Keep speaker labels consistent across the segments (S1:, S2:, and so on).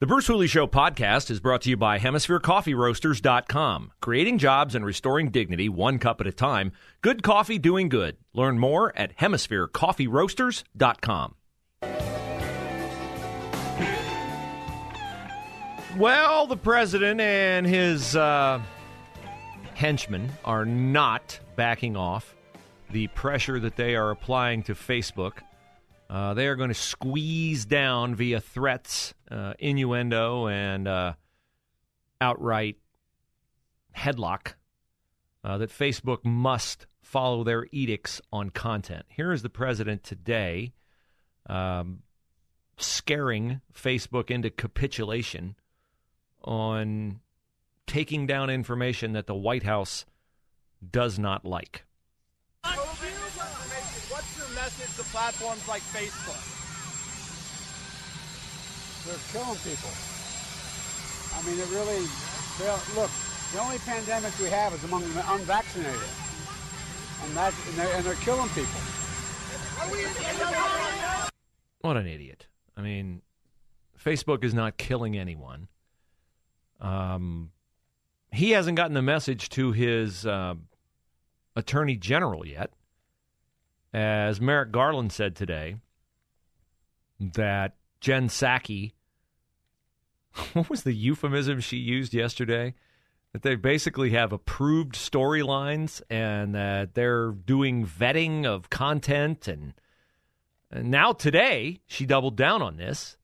S1: The Bruce Hooley Show podcast is brought to you by HemisphereCoffeeRoasters.com. Creating jobs and restoring dignity one cup at a time. Good coffee doing good. Learn more at HemisphereCoffeeRoasters.com. Well, the president and his uh, henchmen are not backing off the pressure that they are applying to Facebook. Uh, they are going to squeeze down via threats, uh, innuendo, and uh, outright headlock uh, that Facebook must follow their edicts on content. Here is the president today um, scaring Facebook into capitulation on taking down information that the White House does not like.
S2: What's message to platforms like Facebook?
S3: They're killing people. I mean, it really. Look, the only pandemic we have is among the unvaccinated, and that and they're, and they're killing people.
S1: What an idiot. I mean, Facebook is not killing anyone. Um, he hasn't gotten the message to his uh, attorney general yet. As Merrick Garland said today, that Jen Psaki, what was the euphemism she used yesterday? That they basically have approved storylines and that they're doing vetting of content. And, and now today, she doubled down on this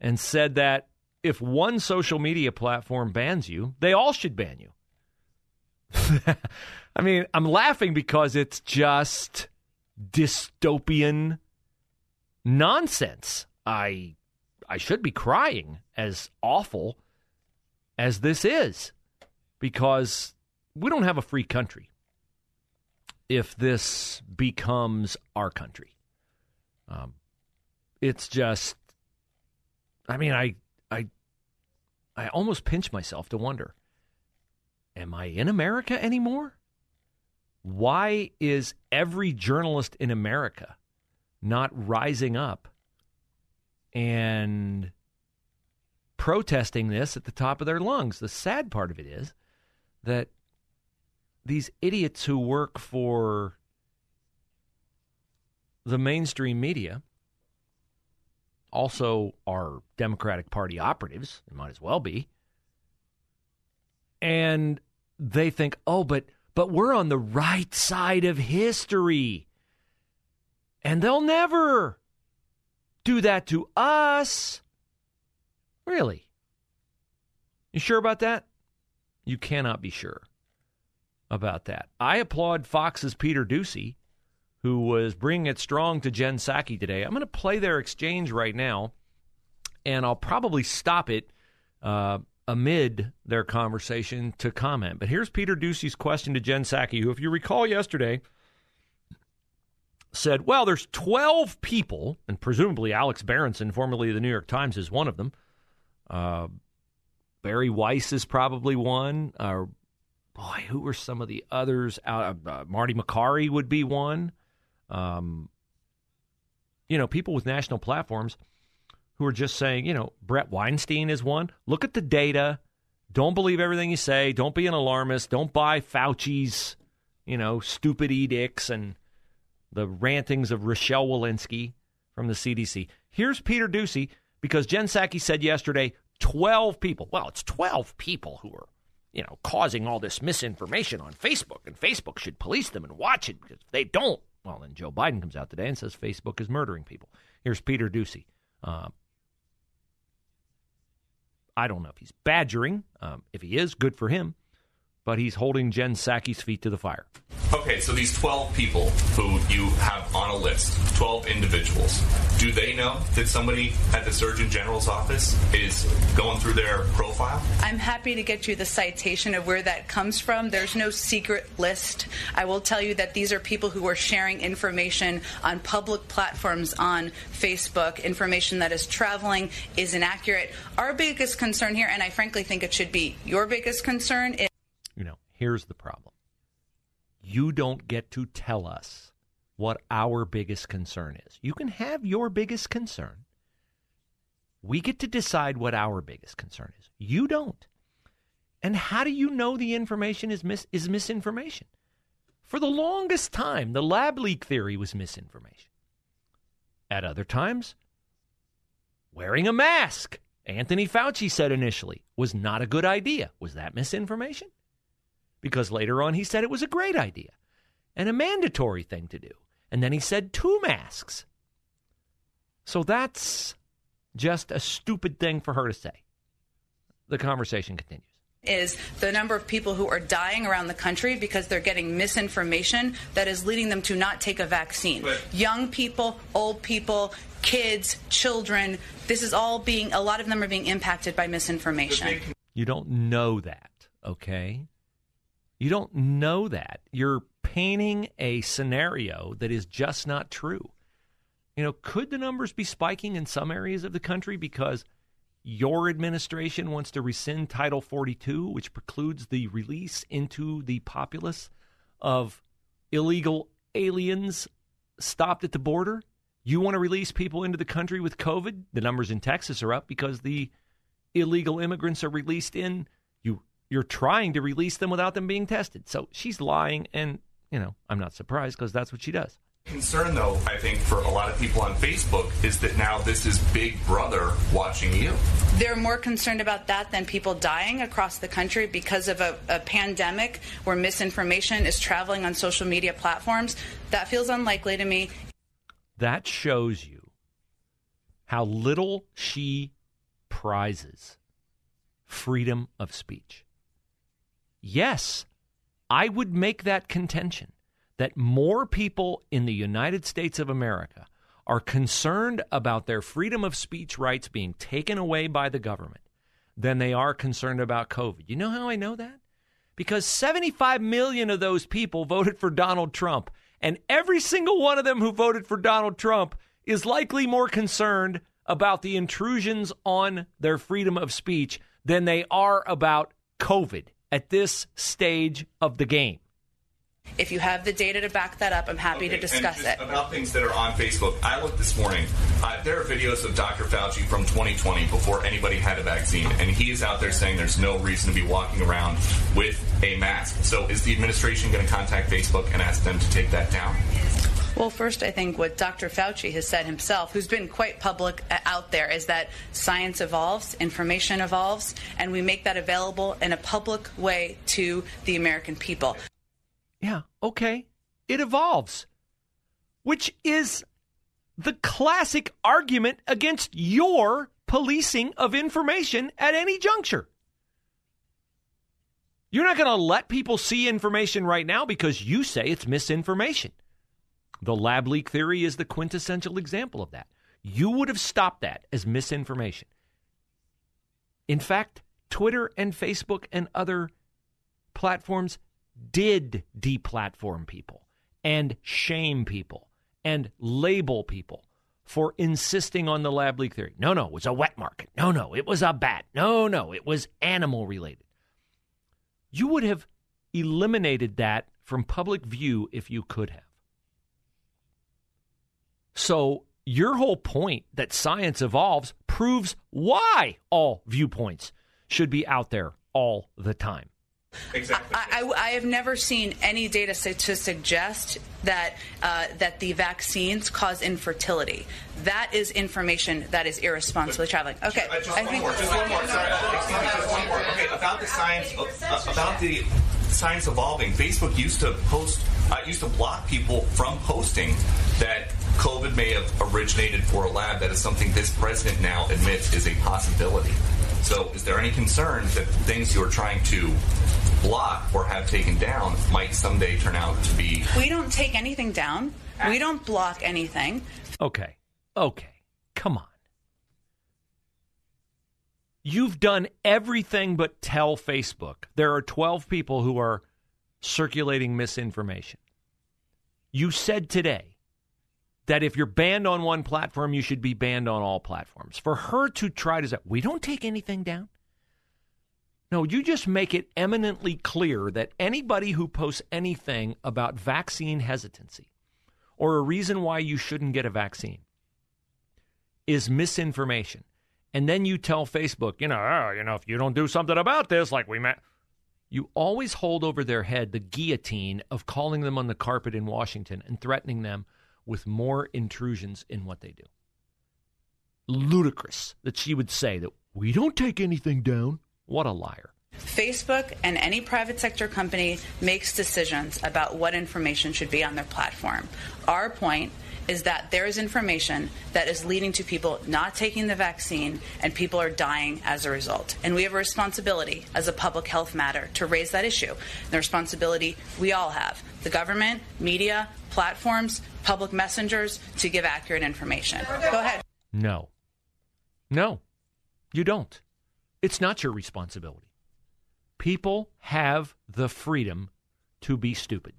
S1: and said that if one social media platform bans you, they all should ban you. I mean, I'm laughing because it's just dystopian nonsense. I I should be crying as awful as this is because we don't have a free country if this becomes our country. Um, it's just I mean, I I I almost pinch myself to wonder, am I in America anymore? Why is every journalist in America not rising up and protesting this at the top of their lungs? The sad part of it is that these idiots who work for the mainstream media also are Democratic Party operatives. They might as well be. And they think, oh, but but we're on the right side of history. And they'll never do that to us. Really? You sure about that? You cannot be sure about that. I applaud Fox's Peter Doocy who was bringing it strong to Jen Psaki today. I'm going to play their exchange right now, and I'll probably stop it uh, amid their conversation to comment. But here's Peter Doocy's question to Jen Psaki, who, if you recall yesterday, said, Well, there's 12 people, and presumably Alex Berenson, formerly of the New York Times, is one of them. Uh, Bari Weiss is probably one. Uh, boy, who were some of the others? Uh, uh, Marty Makary would be one. Um, you know, people with national platforms who are just saying, you know, Bret Weinstein is one. Look at the data. Don't believe everything you say. Don't be an alarmist. Don't buy Fauci's, you know, stupid edicts and the rantings of Rochelle Walensky from the CDC. Here's Peter Doocy because Jen Psaki said yesterday 12 people. Well, it's 12 people who are, you know, causing all this misinformation on Facebook, and Facebook should police them and watch it because if they don't, well, then Joe Biden comes out today and says Facebook is murdering people. Here's Peter Doocy. Uh, I don't know if he's badgering. Um, if he is, good for him. But he's holding Jen Psaki's feet to the fire.
S4: Okay, so these 12 people who you have on a list, 12 individuals, do they know that somebody at the Surgeon General's office is going through their profile?
S5: I'm happy to get you the citation of where that comes from. There's no secret list. I will tell you that these are people who are sharing information on public platforms on Facebook, information that is traveling, is inaccurate. Our biggest concern here, and I frankly think it should be your biggest concern, is.
S1: You know, here's the problem you don't get to tell us what our biggest concern is. You can have your biggest concern. We get to decide what our biggest concern is. You don't. And how do you know the information is mis- is misinformation? For the longest time, the lab leak theory was misinformation. At other times, wearing a mask, Anthony Fauci said initially, was not a good idea. Was that misinformation? Because later on he said it was a great idea and a mandatory thing to do. And then he said two masks. So that's just a stupid thing for her to say. The conversation continues.
S5: Is the number of people who are dying around the country because they're getting misinformation that is leading them to not take a vaccine.
S4: But-
S5: Young people, old people, kids, children, this is all being, a lot of them are being impacted by misinformation.
S1: You don't know that, okay? You don't know that. You're painting a scenario that is just not true. You know, could the numbers be spiking in some areas of the country because your administration wants to rescind Title 42, which precludes the release into the populace of illegal aliens stopped at the border? You want to release people into the country with COVID? The numbers in Texas are up because the illegal immigrants are released in. You you're trying to release them without them being tested. So she's lying, and you know I'm not surprised because that's what she does.
S4: Concern, though, I think for a lot of people on Facebook is that now this is Big Brother watching you.
S5: They're more concerned about that than people dying across the country because of a, a pandemic where misinformation is traveling on social media platforms. That feels unlikely to me.
S1: That shows you how little she prizes freedom of speech. Yes, I would make that contention that more people in the United States of America are concerned about their freedom of speech rights being taken away by the government than they are concerned about COVID. You know how I know that? Because 75 million of those people voted for Donald Trump, and every single one of them who voted for Donald Trump is likely more concerned about the intrusions on their freedom of speech than they are about COVID at this stage of the game.
S5: If you have the data to back that up, I'm happy
S4: Okay,
S5: to discuss it.
S4: About things that are on Facebook. I looked this morning. Uh, there are videos of Dr. Fauci from 2020 before anybody had a vaccine, and he is out there saying there's no reason to be walking around with a mask. So is the administration going to contact Facebook and ask them to take that down?
S5: Well, first, I think what Dr. Fauci has said himself, who's been quite public uh, out there, is that science evolves, information evolves, and we make that available in a public way to the American people.
S1: Yeah, okay. It evolves, which is the classic argument against your policing of information at any juncture. You're not going to let people see information right now because you say it's misinformation. The lab leak theory is the quintessential example of that. You would have stopped that as misinformation. In fact, Twitter and Facebook and other platforms did deplatform people and shame people and label people for insisting on the lab leak theory. No, no, it was a wet market. No, no, it was a bat. No, no, it was animal related. You would have eliminated that from public view if you could have. So, your whole point that science evolves proves why all viewpoints should be out there all the time.
S4: Exactly.
S5: I, I, I have never seen any data su- to suggest that uh, that the vaccines cause infertility. That is information that is irresponsibly traveling. Okay,
S4: Uh, just
S5: I
S4: one
S5: think
S4: more. Just one more. Sorry. Excuse me. Just one more. Okay. About the science. Uh, about the science evolving. Facebook used to post. Uh, used to block people from posting that COVID may have originated for a lab. That is something this president now admits is a possibility. So, is there any concern that things you're trying to block or have taken down might someday turn out to be?
S5: We don't take anything down. We don't block anything.
S1: Okay. Okay. Come on. You've done everything but tell Facebook there are 12 people who are circulating misinformation. You said today that if you're banned on one platform, you should be banned on all platforms. For her to try to say, we don't take anything down. No, you just make it eminently clear that anybody who posts anything about vaccine hesitancy or a reason why you shouldn't get a vaccine is misinformation. And then you tell Facebook, you know, oh, you know, if you don't do something about this, like we met, you always hold over their head the guillotine of calling them on the carpet in Washington and threatening them with more intrusions in what they do. Ludicrous that she would say that we don't take anything down. What a liar.
S5: Facebook and any private sector company makes decisions about what information should be on their platform. Our point is that there is information that is leading to people not taking the vaccine and people are dying as a result. And we have a responsibility as a public health matter to raise that issue. The responsibility we all have the government, media, platforms, public messengers to give accurate information. Go ahead.
S1: No. No, you don't. It's not your responsibility. People have the freedom to be stupid.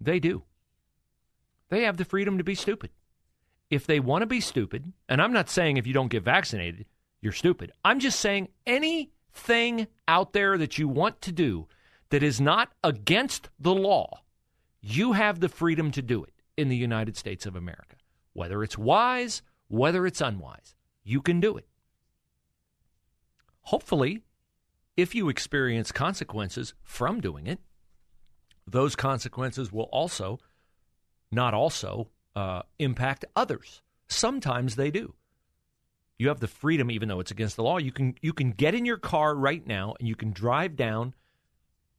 S1: They do. They have the freedom to be stupid. If they want to be stupid, and I'm not saying if you don't get vaccinated, you're stupid. I'm just saying anything out there that you want to do that is not against the law, you have the freedom to do it in the United States of America. Whether it's wise, whether it's unwise, you can do it. Hopefully, if you experience consequences from doing it, those consequences will also not also uh, impact others. Sometimes they do. You have the freedom, even though it's against the law. You can you can get in your car right now and you can drive down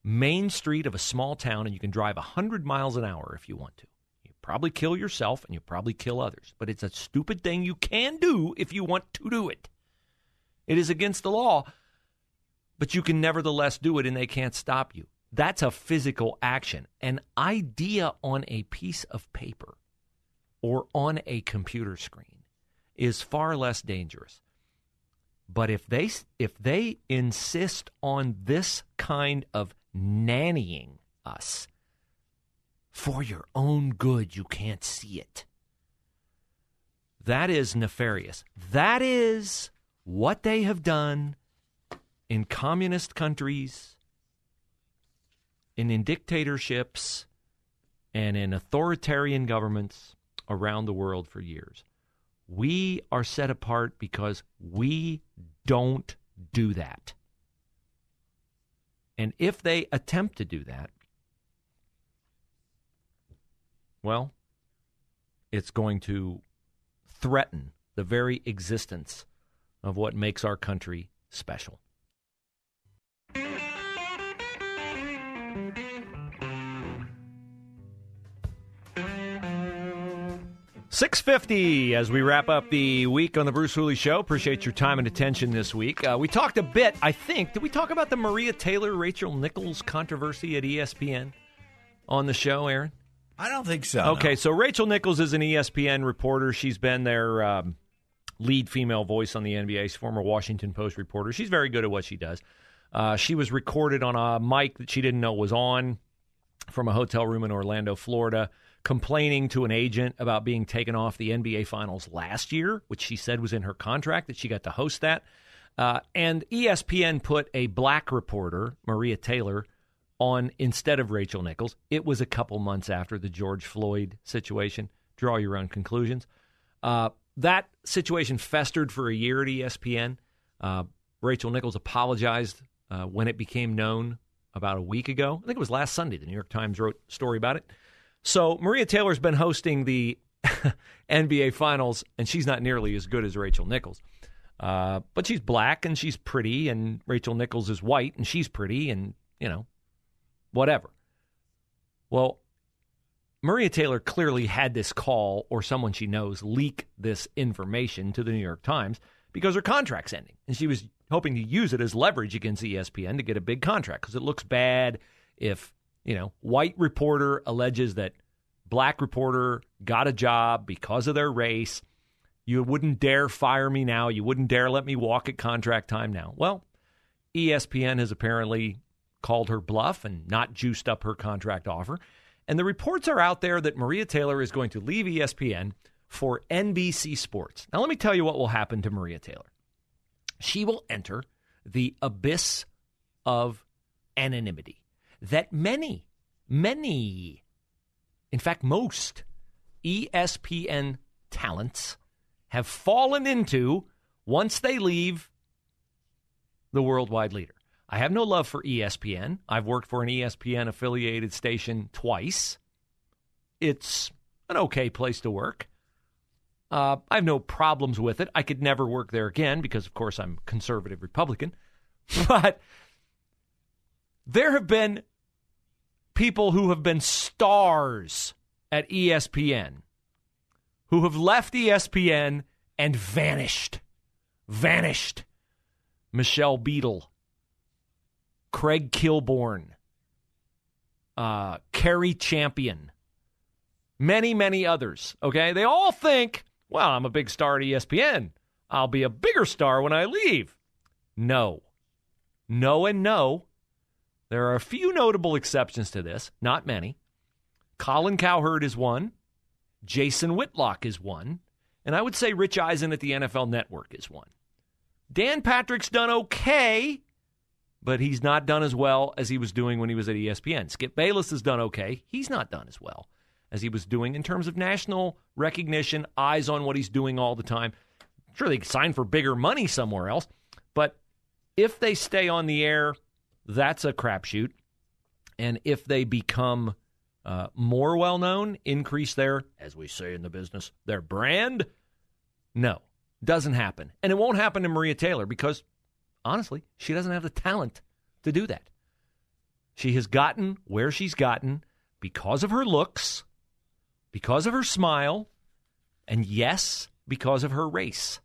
S1: Main Street of a small town and you can drive hundred miles an hour if you want to. You probably kill yourself and you probably kill others, but it's a stupid thing you can do if you want to do it. It is against the law, but you can nevertheless do it and they can't stop you. That's a physical action. An idea on a piece of paper or on a computer screen is far less dangerous. But if they if they insist on this kind of nannying us for your own good, you can't see it. That is nefarious. That is what they have done in communist countries and in dictatorships and in authoritarian governments around the world for years. We are set apart because we don't do that. And if they attempt to do that, well, it's going to threaten the very existence of what makes our country special. 650 as we wrap up the week on the Bruce Hooley Show. Appreciate your time and attention this week. Uh, we talked a bit, I think. Did we talk about the Maria Taylor, Rachel Nichols controversy at ESPN on the show, Aaron?
S6: I don't think so.
S1: Okay,
S6: no.
S1: so Rachel Nichols is an ESPN reporter. She's been their um, lead female voice on the NBA. She's former Washington Post reporter. She's very good at what she does. Uh, she was recorded on a mic that she didn't know was on from a hotel room in Orlando, Florida complaining to an agent about being taken off the NBA Finals last year, which she said was in her contract that she got to host that. Uh, and ESPN put a black reporter, Maria Taylor, on instead of Rachel Nichols. It was a couple months after the George Floyd situation. Draw your own conclusions. Uh, that situation festered for a year at ESPN. Uh, Rachel Nichols apologized uh, when it became known about a week ago. I think it was last Sunday. The New York Times wrote a story about it. So Maria Taylor's been hosting the NBA Finals, and she's not nearly as good as Rachel Nichols. Uh, but she's black and she's pretty, and Rachel Nichols is white and she's pretty, and you know, whatever. Well, Maria Taylor clearly had this call or someone she knows leak this information to the New York Times because her contract's ending. And she was hoping to use it as leverage against ESPN to get a big contract because it looks bad if, you know, white reporter alleges that black reporter got a job because of their race. You wouldn't dare fire me now. You wouldn't dare let me walk at contract time now. Well, ESPN has apparently called her bluff and not juiced up her contract offer. And the reports are out there that Maria Taylor is going to leave ESPN for NBC Sports. Now, let me tell you what will happen to Maria Taylor. She will enter the abyss of anonymity that many, many, in fact, most ESPN talents have fallen into once they leave the worldwide leader. I have no love for ESPN. I've worked for an ESPN affiliated station twice. It's an okay place to work. Uh, I have no problems with it. I could never work there again because, of course, I'm conservative Republican. But there have been people who have been stars at ESPN who have left ESPN and vanished. Vanished. Michelle Beadle, Craig Kilborn, uh, Cari Champion, many, many others. Okay. They all think, well, I'm a big star at ESPN. I'll be a bigger star when I leave. No. No and no. There are a few notable exceptions to this, not many. Colin Cowherd is one. Jason Whitlock is one. And I would say Rich Eisen at the NFL Network is one. Dan Patrick's done okay, but he's not done as well as he was doing when he was at ESPN. Skip Bayless has done okay. He's not done as well as he was doing in terms of national recognition, eyes on what he's doing all the time. Sure, they could sign for bigger money somewhere else, but if they stay on the air, that's a crapshoot. And if they become uh, more well known, increase their, as we say in the business, their brand, no, doesn't happen. And it won't happen to Maria Taylor because, honestly, she doesn't have the talent to do that. She has gotten where she's gotten because of her looks, because of her smile, and yes, because of her race.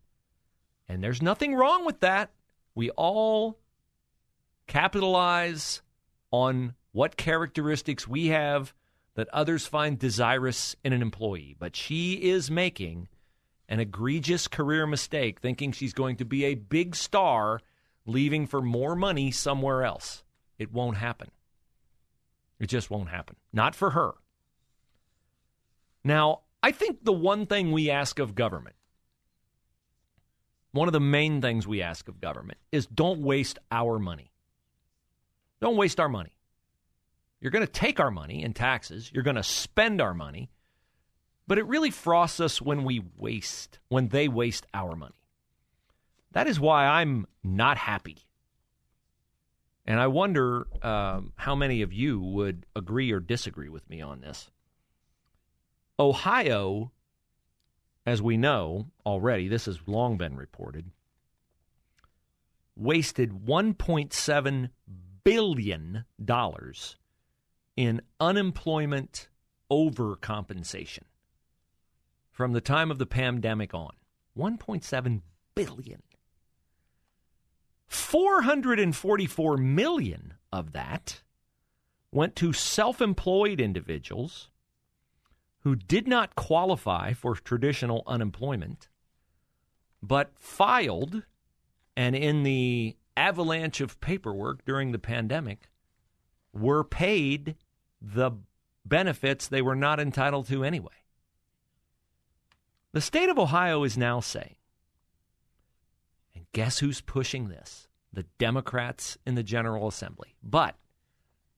S1: And there's nothing wrong with that. We all capitalize on what characteristics we have that others find desirous in an employee. But she is making an egregious career mistake thinking she's going to be a big star leaving for more money somewhere else. It won't happen. It just won't happen. Not for her. Now, I think the one thing we ask of government, one of the main things we ask of government, is don't waste our money. Don't waste our money. You're going to take our money in taxes, you're going to spend our money, but it really frosts us when we waste, when they waste our money. That is why I'm not happy. And I wonder um, how many of you would agree or disagree with me on this. Ohio, as we know already, this has long been reported, wasted $1.7 billion dollars in unemployment overcompensation from the time of the pandemic on. 1.7 billion. 444 million of that went to self-employed individuals who did not qualify for traditional unemployment but filed and in the avalanche of paperwork during the pandemic were paid the benefits they were not entitled to anyway. The state of Ohio is now saying, and guess who's pushing this? The Democrats in the General Assembly. But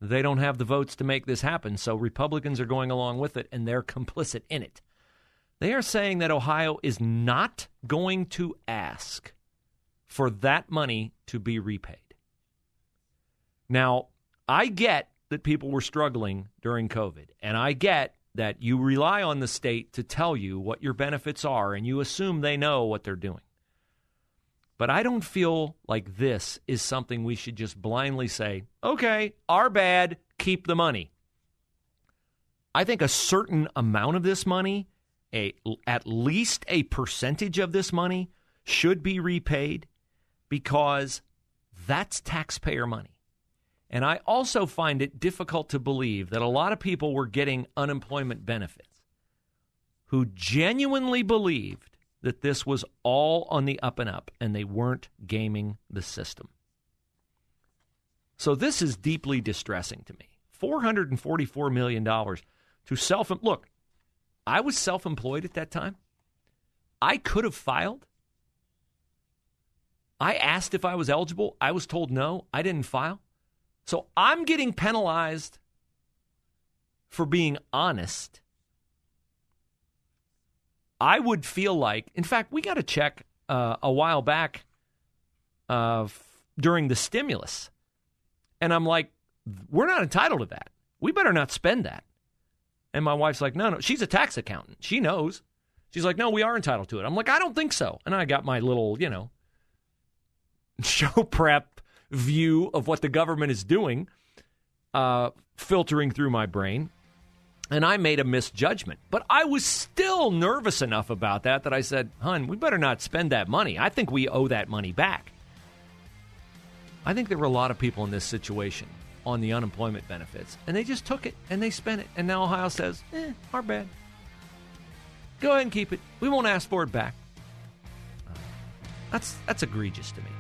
S1: they don't have the votes to make this happen, so Republicans are going along with it and they're complicit in it. They are saying that Ohio is not going to ask for that money to be repaid. Now, I get that people were struggling during COVID, and I get that you rely on the state to tell you what your benefits are and you assume they know what they're doing. But I don't feel like this is something we should just blindly say, okay, our bad, keep the money. I think a certain amount of this money, a, at least a percentage of this money, should be repaid because that's taxpayer money. And I also find it difficult to believe that a lot of people were getting unemployment benefits who genuinely believed that this was all on the up and up and they weren't gaming the system. So this is deeply distressing to me. $444 million to self look, I was self employed at that time. I could have filed. I asked if I was eligible. I was told no. I didn't file. So I'm getting penalized for being honest. I would feel like, in fact, we got a check uh, a while back uh, f- during the stimulus. And I'm like, we're not entitled to that. We better not spend that. And my wife's like, no, no. She's a tax accountant. She knows. She's like, no, we are entitled to it. I'm like, I don't think so. And I got my little, you know, show prep view of what the government is doing uh, filtering through my brain. And I made a misjudgment. But I was still nervous enough about that that I said, hun, we better not spend that money. I think we owe that money back. I think there were a lot of people in this situation on the unemployment benefits, and they just took it and they spent it. And now Ohio says, eh, our bad. Go ahead and keep it. We won't ask for it back. Uh, that's, that's egregious to me.